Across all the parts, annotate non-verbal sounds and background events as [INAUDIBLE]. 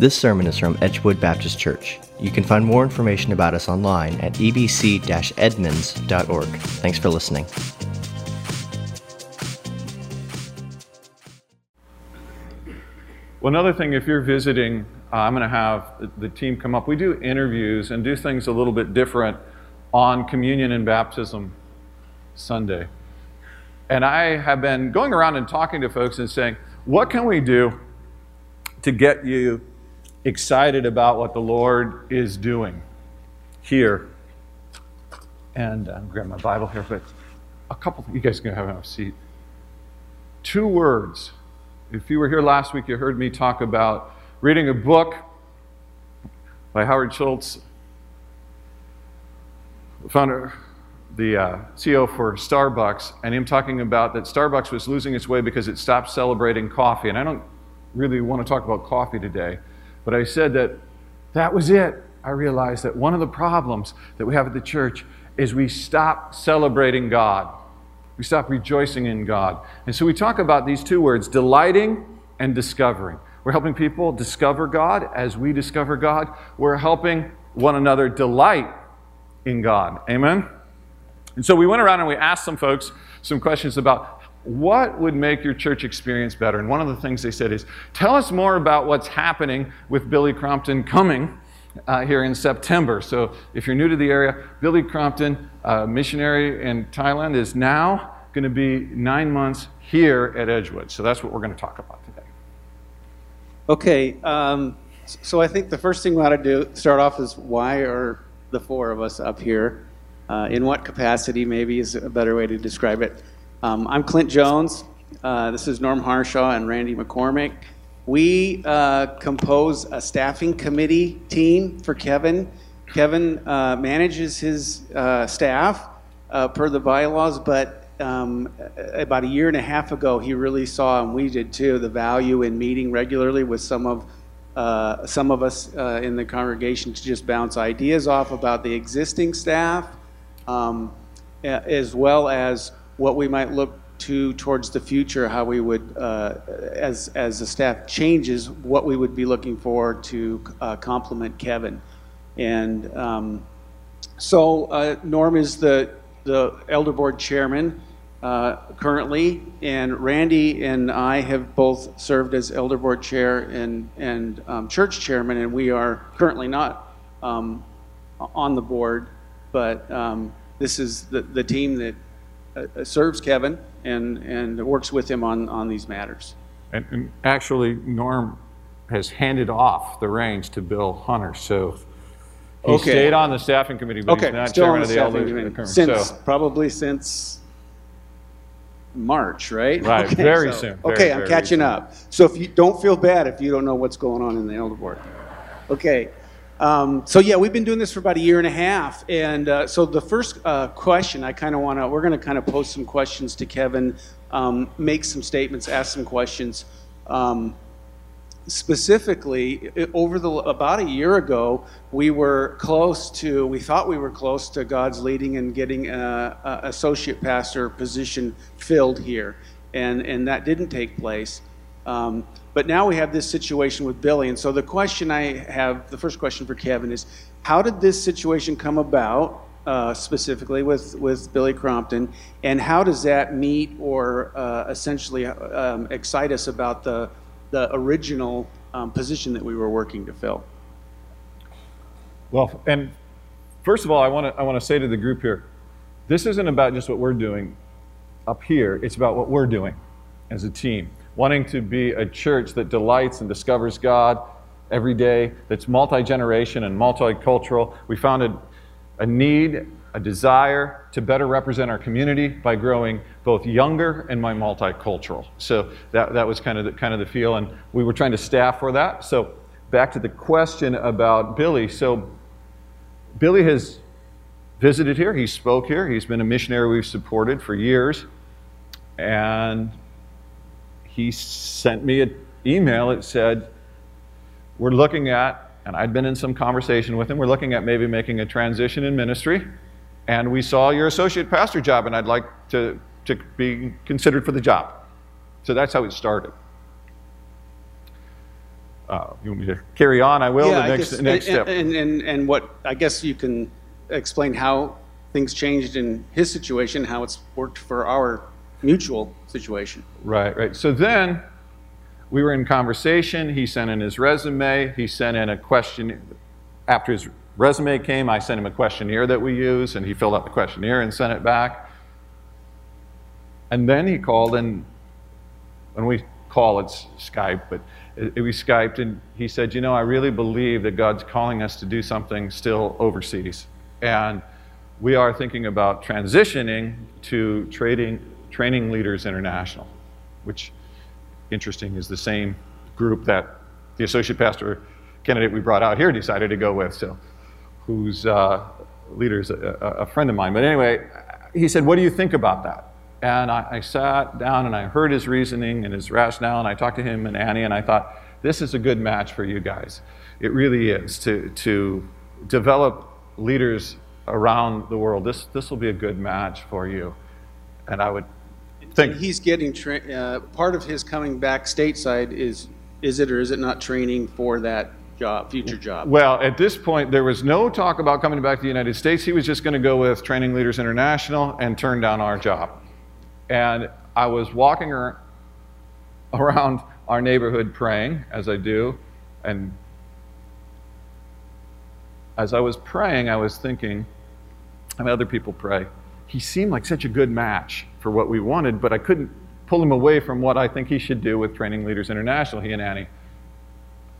This sermon is from Edgewood Baptist Church. You can find more information about us online at ebc edmonds.org. Thanks for listening. Well, another thing, if you're visiting, uh, I'm going to have the team come up. We do interviews and do things a little bit different on communion and baptism Sunday. And I have been going around and talking to folks and saying, what can we do to get you excited about what the Lord is doing here. And I'm grab my Bible here, but a couple, you guys can have a seat. Two words. If you were here last week, you heard me talk about reading a book by Howard Schultz, founder, the uh, CEO for Starbucks, and him talking about that Starbucks was losing its way because it stopped celebrating coffee. And I don't really want to talk about coffee today. But I said that that was it. I realized that one of the problems that we have at the church is we stop celebrating God. We stop rejoicing in God. And so we talk about these two words delighting and discovering. We're helping people discover God as we discover God. We're helping one another delight in God. Amen? And so we went around and we asked some folks some questions about what would make your church experience better? And one of the things they said is, tell us more about what's happening with Billy Crompton coming uh, here in September. So if you're new to the area, Billy Crompton, uh, missionary in Thailand, is now going to be nine months here at Edgewood. So that's what we're going to talk about today. Okay, um, so I think the first thing we ought to do, start off is why are the four of us up here? Uh, in what capacity, maybe, is a better way to describe it. Um, I'm Clint Jones. Uh, this is Norm Harshaw and Randy McCormick. We uh, compose a staffing committee team for Kevin. Kevin uh, manages his uh, staff uh, per the bylaws, but um, about a year and a half ago, he really saw, and we did too, the value in meeting regularly with some of uh, some of us in the congregation to just bounce ideas off about the existing staff, um, as well as what we might look to towards the future, how we would, uh, as, as the staff changes, what we would be looking for to uh, complement Kevin. And um, so uh, Norm is the, the Elder Board Chairman uh, currently, and Randy and I have both served as Elder Board Chair and, and um, Church Chairman, and we are currently not um, on the board, but um, this is the, the team that uh, serves Kevin and, and works with him on, on these matters. And, and, actually, Norm has handed off the reins to Bill Hunter. So he okay. stayed on the staffing committee, but okay. he's not Still chairman of the elder. Since, so. probably since March, right? Right, [LAUGHS] okay, very so, soon. Very, okay, I'm catching soon. up. So if you don't feel bad if you don't know what's going on in the elder board. Okay, um, so yeah, we've been doing this for about a year and a half, and uh, so the first uh, question I kind of want to, we're going to kind of pose some questions to Kevin, um, make some statements, ask some questions. Um, specifically, over the about a year ago, we were close to, we thought we were close to God's leading and getting a, a associate pastor position filled here, and and that didn't take place. Um, but now we have this situation with Billy. And so the question I have, the first question for Kevin is how did this situation come about? Uh, specifically with, with Billy Crompton, and how does that meet or uh, essentially um, excite us about the, the original um, position that we were working to fill? Well, and first of all, I want to I want to say to the group here, this isn't about just what we're doing up here. It's about what we're doing as a team wanting to be a church that delights and discovers God every day, that's multi generation and multicultural. We found a, a need, a desire to better represent our community by growing both younger and my multicultural. So that, that was kind of, the, kind of the feel, and we were trying to staff for that. So back to the question about Billy. So Billy has visited here, he spoke here, he's been a missionary we've supported for years. And he sent me an email that said, We're looking at, and I'd been in some conversation with him, we're looking at maybe making a transition in ministry. And we saw your associate pastor job, and I'd like to, to be considered for the job. So that's how it started. uh, you want me to carry on? I will. Yeah, the next, guess- next and, step. And, and, and what, I guess you can explain how things changed in his situation, how it's worked for our mutual situation. Right, right. So then we were in conversation. He sent in his resume. He sent in a question. After his resume came, I sent him a questionnaire that we use, and he filled out the questionnaire and sent it back. And then he called, and when we call, it's Skype, but we Skyped, and he said, You know, I really believe that God's calling us to do something still overseas. And we are thinking about transitioning to trading, Training Leaders International, which, interesting, is the same group that the associate pastor candidate we brought out here decided to go with. So, whose uh, leader is a, a, friend of mine. But anyway, he said, What do you think about that? And I, I sat down and I heard his reasoning and his rationale, and I talked to him and Annie, and I thought, This is a good match for you guys. It really is to, to develop leaders around the world. This, this will be a good match for you. And I would think. And he's getting, tra- uh, part of his coming back stateside is, is it or is it not training for that job, future job? Well, at this point, there was no talk about coming back to the United States. He was just going to go with Training Leaders International and turn down our job. And I was walking ar- around our neighborhood praying, as I do. And as I was praying, I was thinking, and other people pray, he seemed like such a good match for what we wanted, but I couldn't pull him away from what I think he should do with Training Leaders International, he and Annie.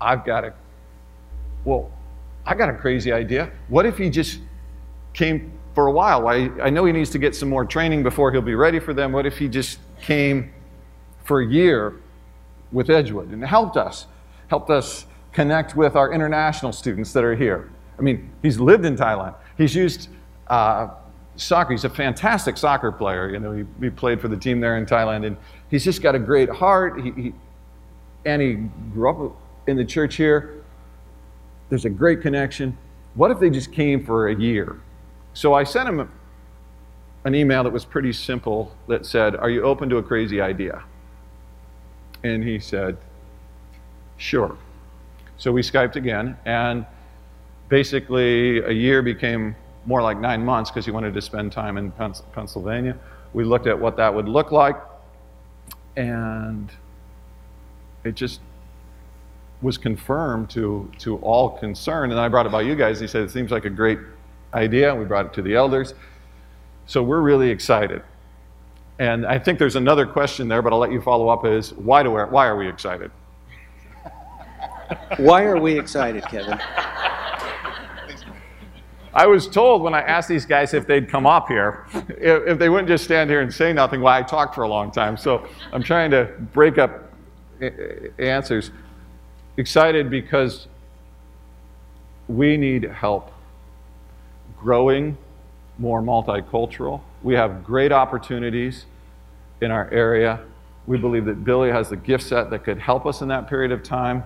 I've got to well, I got a crazy idea. What if he just came for a while? I, I know he needs to get some more training before he'll be ready for them. What if he just came for a year with Edgewood and helped us, helped us connect with our international students that are here? I mean, he's lived in Thailand. He's used uh, soccer. He's a fantastic soccer player. You know, he, he played for the team there in Thailand, and he's just got a great heart. He, he, and he grew up in the church here there's a great connection. What if they just came for a year? So I sent him an email that was pretty simple that said, Are you open to a crazy idea? And he said, Sure. So we Skyped again, and basically a year became more like nine months because he wanted to spend time in Pennsylvania. We looked at what that would look like, and it just was confirmed to, to all concerned. And I brought it by you guys. He said, It seems like a great idea. We brought it to the elders. So we're really excited. And I think there's another question there, but I'll let you follow up is why, do we, why are we excited? Why are we excited, Kevin? I was told when I asked these guys if they'd come up here, if, if they wouldn't just stand here and say nothing, while I talked for a long time. So I'm trying to break up answers. Excited because we need help growing more multicultural. We have great opportunities in our area. We believe that Billy has the gift set that could help us in that period of time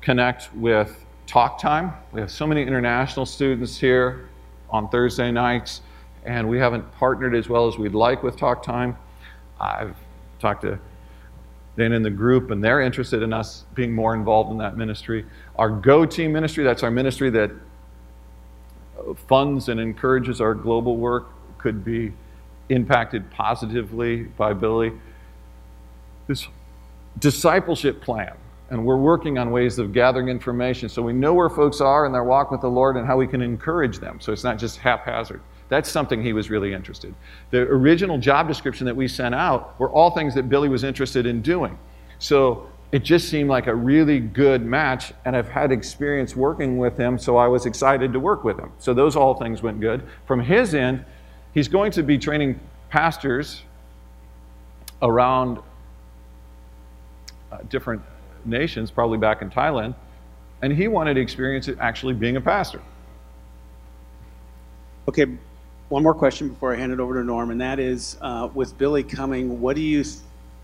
connect with Talk Time. We have so many international students here on Thursday nights, and we haven't partnered as well as we'd like with Talk Time. I've talked to Dana in the group, and they're interested in us being more involved in that ministry. Our Go Team ministry, that's our ministry that funds and encourages our global work, could be impacted positively by Billy. This discipleship plan, and we're working on ways of gathering information so we know where folks are in their walk with the Lord and how we can encourage them. So it's not just haphazard. That's something he was really interested. The original job description that we sent out were all things that Billy was interested in doing. So it just seemed like a really good match, and I've had experience working with him, so I was excited to work with him. So those all things went good. From his end, he's going to be training pastors around uh, different nations, probably back in Thailand, and he wanted to experience it actually being a pastor. Okay, one more question before I hand it over to Norm, and that is, uh, with Billy coming, what do you,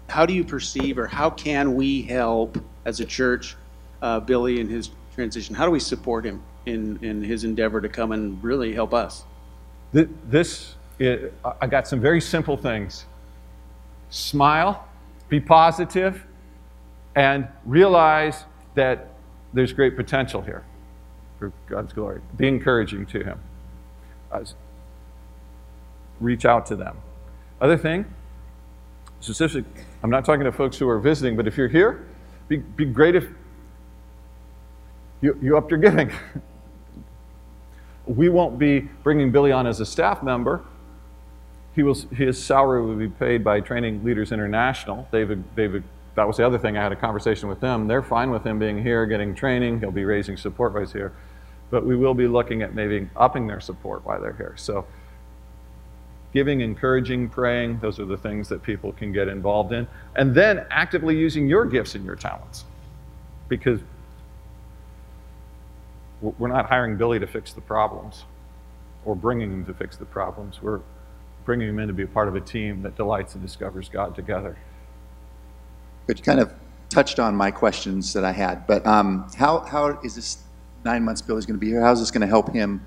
how do you perceive, or how can we help as a church, uh, Billy in his transition? How do we support him in, in his endeavor to come and really help us? Th- This, i- I got some very simple things. Smile, be positive, and realize that there's great potential here for God's glory. Be encouraging to him. Uh, reach out to them. Other thing, specific, I'm not talking to folks who are visiting, but if you're here, be, be great if you, you upped your giving. we won't be bringing Billy on as a staff member. He will, his salary will be paid by Training Leaders International. They've, they've, that was the other thing. I had a conversation with them. They're fine with him being here, getting training. He'll be raising support while he's here. But we will be looking at maybe upping their support while they're here. So giving, encouraging, praying, those are the things that people can get involved in. And then actively using your gifts and your talents. Because we're not hiring Billy to fix the problems or bringing him to fix the problems. We're bringing him in to be a part of a team that delights and discovers God together. But you kind of touched on my questions that I had. But um, how, how is this nine months Billy's going to be here? How is this going to help him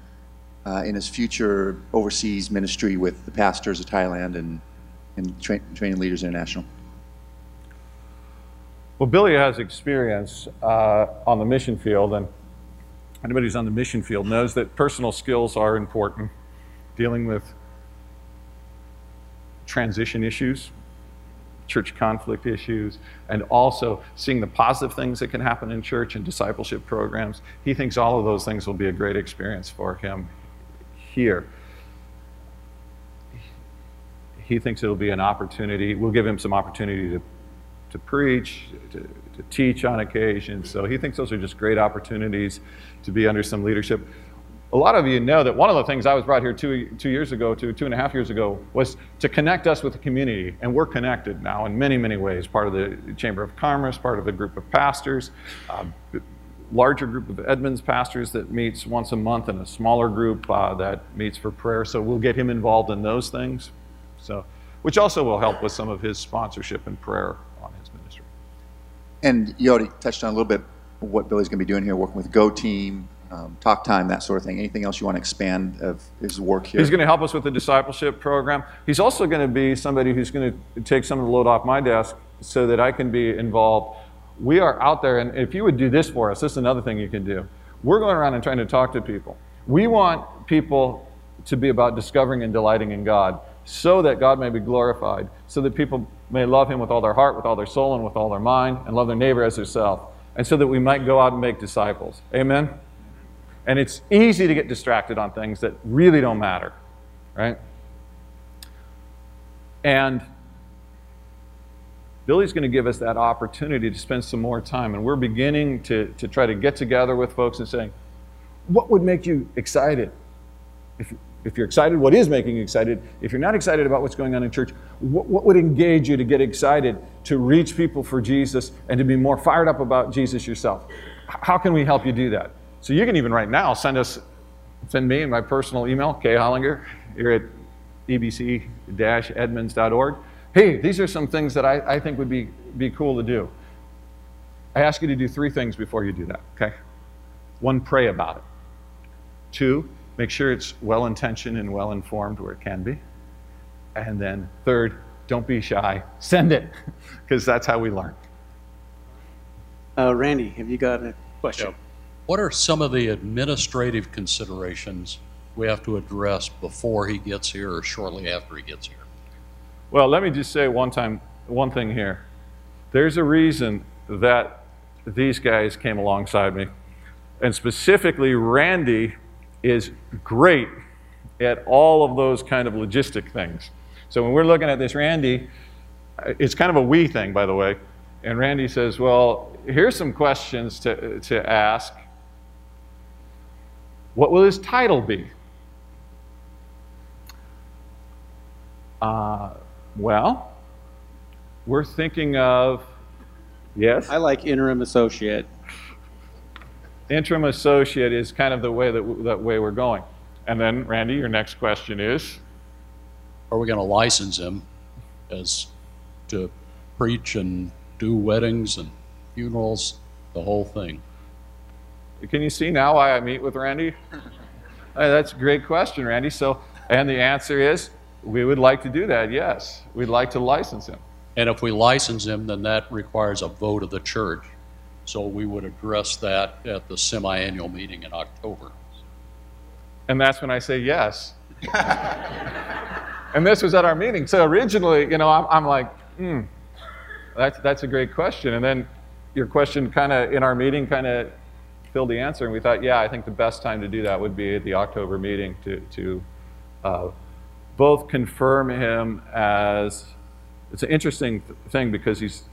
uh, in his future overseas ministry with the pastors of Thailand and, and tra- Training Leaders International? Well, Billy has experience uh, on the mission field, and anybody who's on the mission field knows that personal skills are important. Dealing with transition issues, church conflict issues, and also seeing the positive things that can happen in church and discipleship programs. He thinks all of those things will be a great experience for him here. He thinks it'll be an opportunity. We'll give him some opportunity to, to preach, to, to teach on occasion. So he thinks those are just great opportunities to be under some leadership. A lot of you know that one of the things I was brought here two, two years ago, two, two and a half years ago, was to connect us with the community. And we're connected now in many, many ways. Part of the Chamber of Commerce, part of a group of pastors, uh, larger group of Edmonds pastors that meets once a month, and a smaller group uh, that meets for prayer. So we'll get him involved in those things. So, which also will help with some of his sponsorship and prayer on his ministry. And you already touched on a little bit what Billy's going to be doing here, working with Go Team, um, talk time, that sort of thing. Anything else you want to expand of his work here? He's going to help us with the discipleship program. He's also going to be somebody who's going to take some of the load off my desk so that I can be involved. We are out there, and if you would do this for us, this is another thing you can do. We're going around and trying to talk to people. We want people to be about discovering and delighting in God so that God may be glorified, so that people may love Him with all their heart, with all their soul, and with all their mind, and love their neighbor as themselves, and so that we might go out and make disciples. Amen? And it's easy to get distracted on things that really don't matter, right? And Billy's going to give us that opportunity to spend some more time. And we're beginning to, to try to get together with folks and saying, what would make you excited? If, if you're excited, what is making you excited? If you're not excited about what's going on in church, what, what would engage you to get excited to reach people for Jesus and to be more fired up about Jesus yourself? How can we help you do that? So you can even right now send us, send me in my personal email, Kay Hollinger, here at ebc-edmonds.org. Hey, these are some things that I, I think would be, be cool to do. I ask you to do three things before you do that, okay? One, pray about it. Two, make sure it's well intentioned and well informed where it can be. And then third, don't be shy. Send it, [LAUGHS] because that's how we learn. Uh, Randy, have you got a question? Yep. What are some of the administrative considerations we have to address before he gets here or shortly after he gets here? Well, let me just say one time, one thing here. There's a reason that these guys came alongside me. And specifically, Randy is great at all of those kind of logistic things. So when we're looking at this, Randy, it's kind of a we thing, by the way. And Randy says, Well, here's some questions to, to ask. What will his title be? Uh, well, we're thinking of, yes? I like interim associate. Interim associate is kind of the way that, that way we're going. And then, Randy, your next question is? Are we going to license him as to preach and do weddings and funerals, the whole thing? Can you see now why I meet with Randy? [LAUGHS] Hey, that's a great question, Randy. So, and the answer is we would like to do that, yes. We'd like to license him. And if we license him, then that requires a vote of the church. So we would address that at the semi-annual meeting in October. And that's when I say yes. [LAUGHS] and this was at our meeting. So originally, you know, I'm, I'm like, hmm, that's, that's a great question. And then your question kind of in our meeting kind of filled the answer. And we thought, yeah, I think the best time to do that would be at the October meeting to, to uh, both confirm him as, it's an interesting th- thing because he's,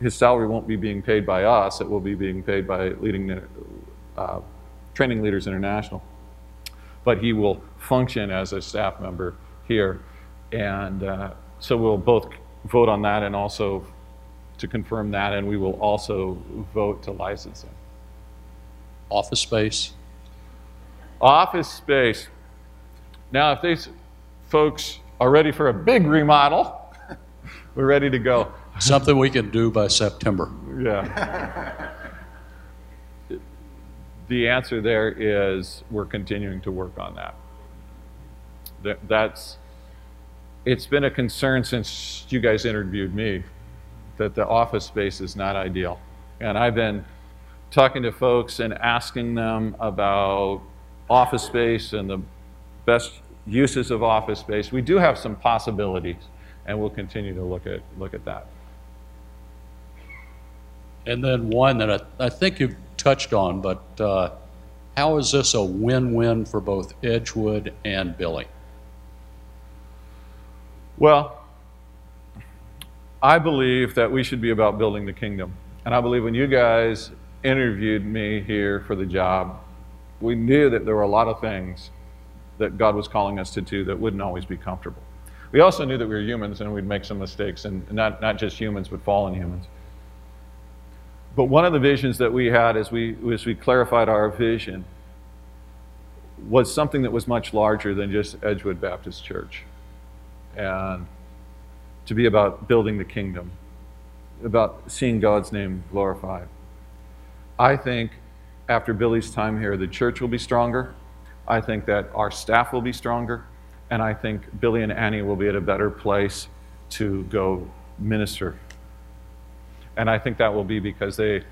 his salary won't be being paid by us. It will be being paid by leading, uh, Training Leaders International but he will function as a staff member here. And uh, so we'll both vote on that and also to confirm that, and we will also vote to license him. Office space, Office space. Now, if these folks are ready for a big remodel, [LAUGHS] we're ready to go. something we can do by September. Yeah. [LAUGHS] the answer there is we're continuing to work on that. that. That's, it's been a concern since you guys interviewed me that the office space is not ideal. And I've been talking to folks and asking them about office space and the best uses of office space. We do have some possibilities, and we'll continue to look at, look at that. And then one that I, I think you've touched on, but uh, how is this a win-win for both Edgewood and Billy? Well, I believe that we should be about building the kingdom. And I believe when you guys interviewed me here for the job, we knew that there were a lot of things that God was calling us to do that wouldn't always be comfortable. We also knew that we were humans and we'd make some mistakes, and not, not just humans, but fallen humans. But one of the visions that we had as we, as we clarified our vision was something that was much larger than just Edgewood Baptist Church. And to be about building the kingdom, about seeing God's name glorified. I think after Billy's time here, the church will be stronger. I think that our staff will be stronger. And I think Billy and Annie will be at a better place to go minister. And I think that will be because they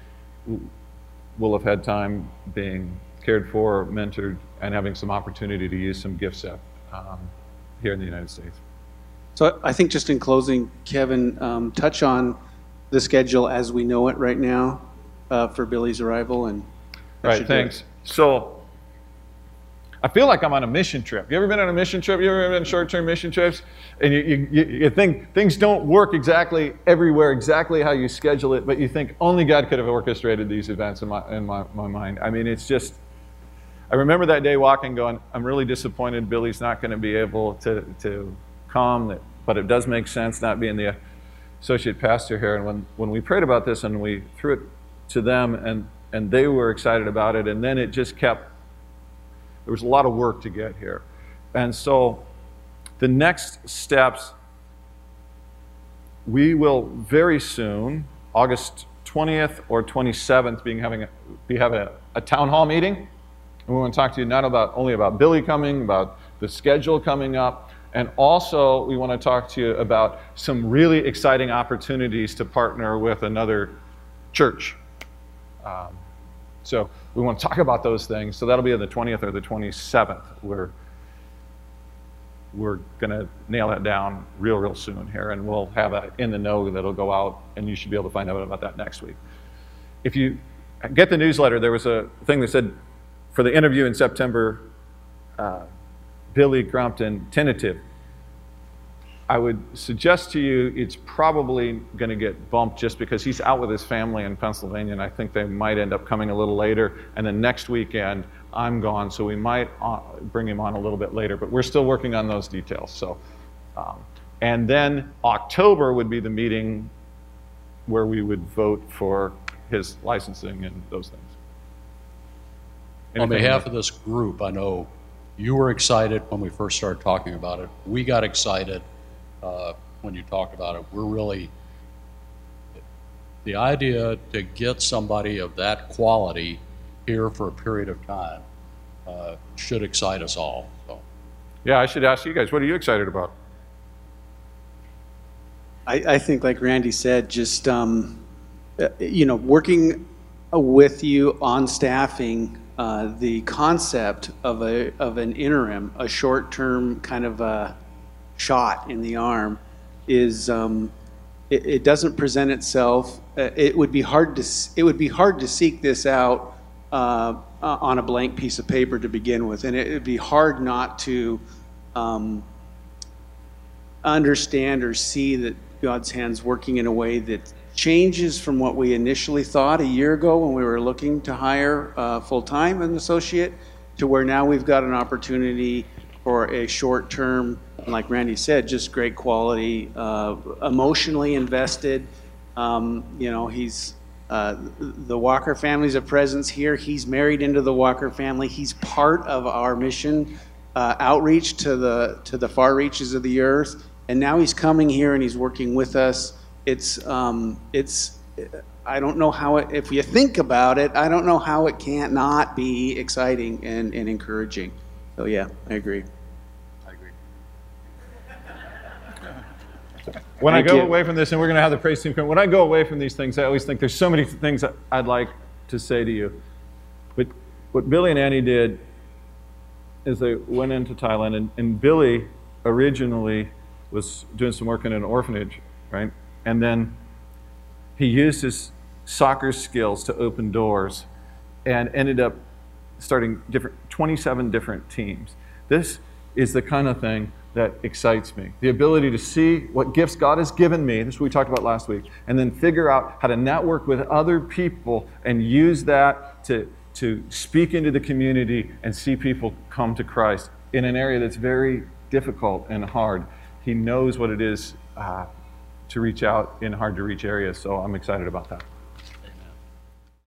will have had time being cared for, mentored, and having some opportunity to use some gifts set um, here in the United States. So I think just in closing, Kevin, um, touch on the schedule as we know it right now uh, for Billy's arrival and. that Right, do it. thanks. So I feel like I'm on a mission trip. You ever been on a mission trip? You ever been on short-term mission trips? And you, you, you, you think things don't work exactly everywhere, exactly how you schedule it, but you think only God could have orchestrated these events in my, in my, my mind. I mean, it's just, I remember that day walking going, I'm really disappointed Billy's not going to be able to, to come, but it does make sense not being the associate pastor here. And when, when we prayed about this and we threw it to them and, and they were excited about it, and then it just kept, there was a lot of work to get here. And so the next steps, we will very soon, August 20th or 27th, being having a, be having a, a town hall meeting. And we want to talk to you not about only about Billy coming, about the schedule coming up, and also we want to talk to you about some really exciting opportunities to partner with another church. Um, so we want to talk about those things. So that'll be on the 20th or the 27th. We're we're going to nail that down real, real soon here, and we'll have a in the know that'll go out, and you should be able to find out about that next week. If you get the newsletter, there was a thing that said for the interview in September, uh, Billy Crompton tentative. I would suggest to you it's probably going to get bumped just because he's out with his family in Pennsylvania, and I think they might end up coming a little later. And then next weekend, I'm gone, so we might uh, bring him on a little bit later, but we're still working on those details. So, um, and then October would be the meeting where we would vote for his licensing and those things. On behalf of this group, I know you were excited when we first started talking about it. We got excited uh, when you talk about it. We're really, the idea to get somebody of that quality here for a period of time uh, should excite us all. So, yeah, I should ask you guys, what are you excited about? I, I think, like Randy said, just, um, uh, you know, working uh, with you on staffing, uh, the concept of a, of an interim, a short-term kind of a shot in the arm is, um, it, it doesn't present itself. Uh, It would be hard to, it would be hard to seek this out uh, on a blank piece of paper to begin with. And it would be hard not to, um, understand or see that God's hand's working in a way that changes from what we initially thought a year ago when we were looking to hire uh, full-time an associate to where now we've got an opportunity for a short-term, like Randy said, just great quality, uh, emotionally invested. Um, You know, he's, uh, the Walker family's a presence here. He's married into the Walker family. He's part of our mission uh, outreach to the to the far reaches of the earth, and now he's coming here and he's working with us. It's um, it's I don't know how it, if you think about it, I don't know how it can't not be exciting and, and encouraging. So yeah, I agree. When I go you. away from this, and we're going to have the praise team come, when I go away from these things, I always think there's so many things I'd like to say to you. But what Billy and Annie did is they went into Thailand, and, and Billy originally was doing some work in an orphanage, right? And then he used his soccer skills to open doors and ended up starting different 27 different teams. This is the kind of thing that excites me. The ability to see what gifts God has given me, this is what we talked about last week, and then figure out how to network with other people and use that to, to speak into the community and see people come to Christ in an area that's very difficult and hard. He knows what it is uh, to reach out in hard to reach areas, so I'm excited about that.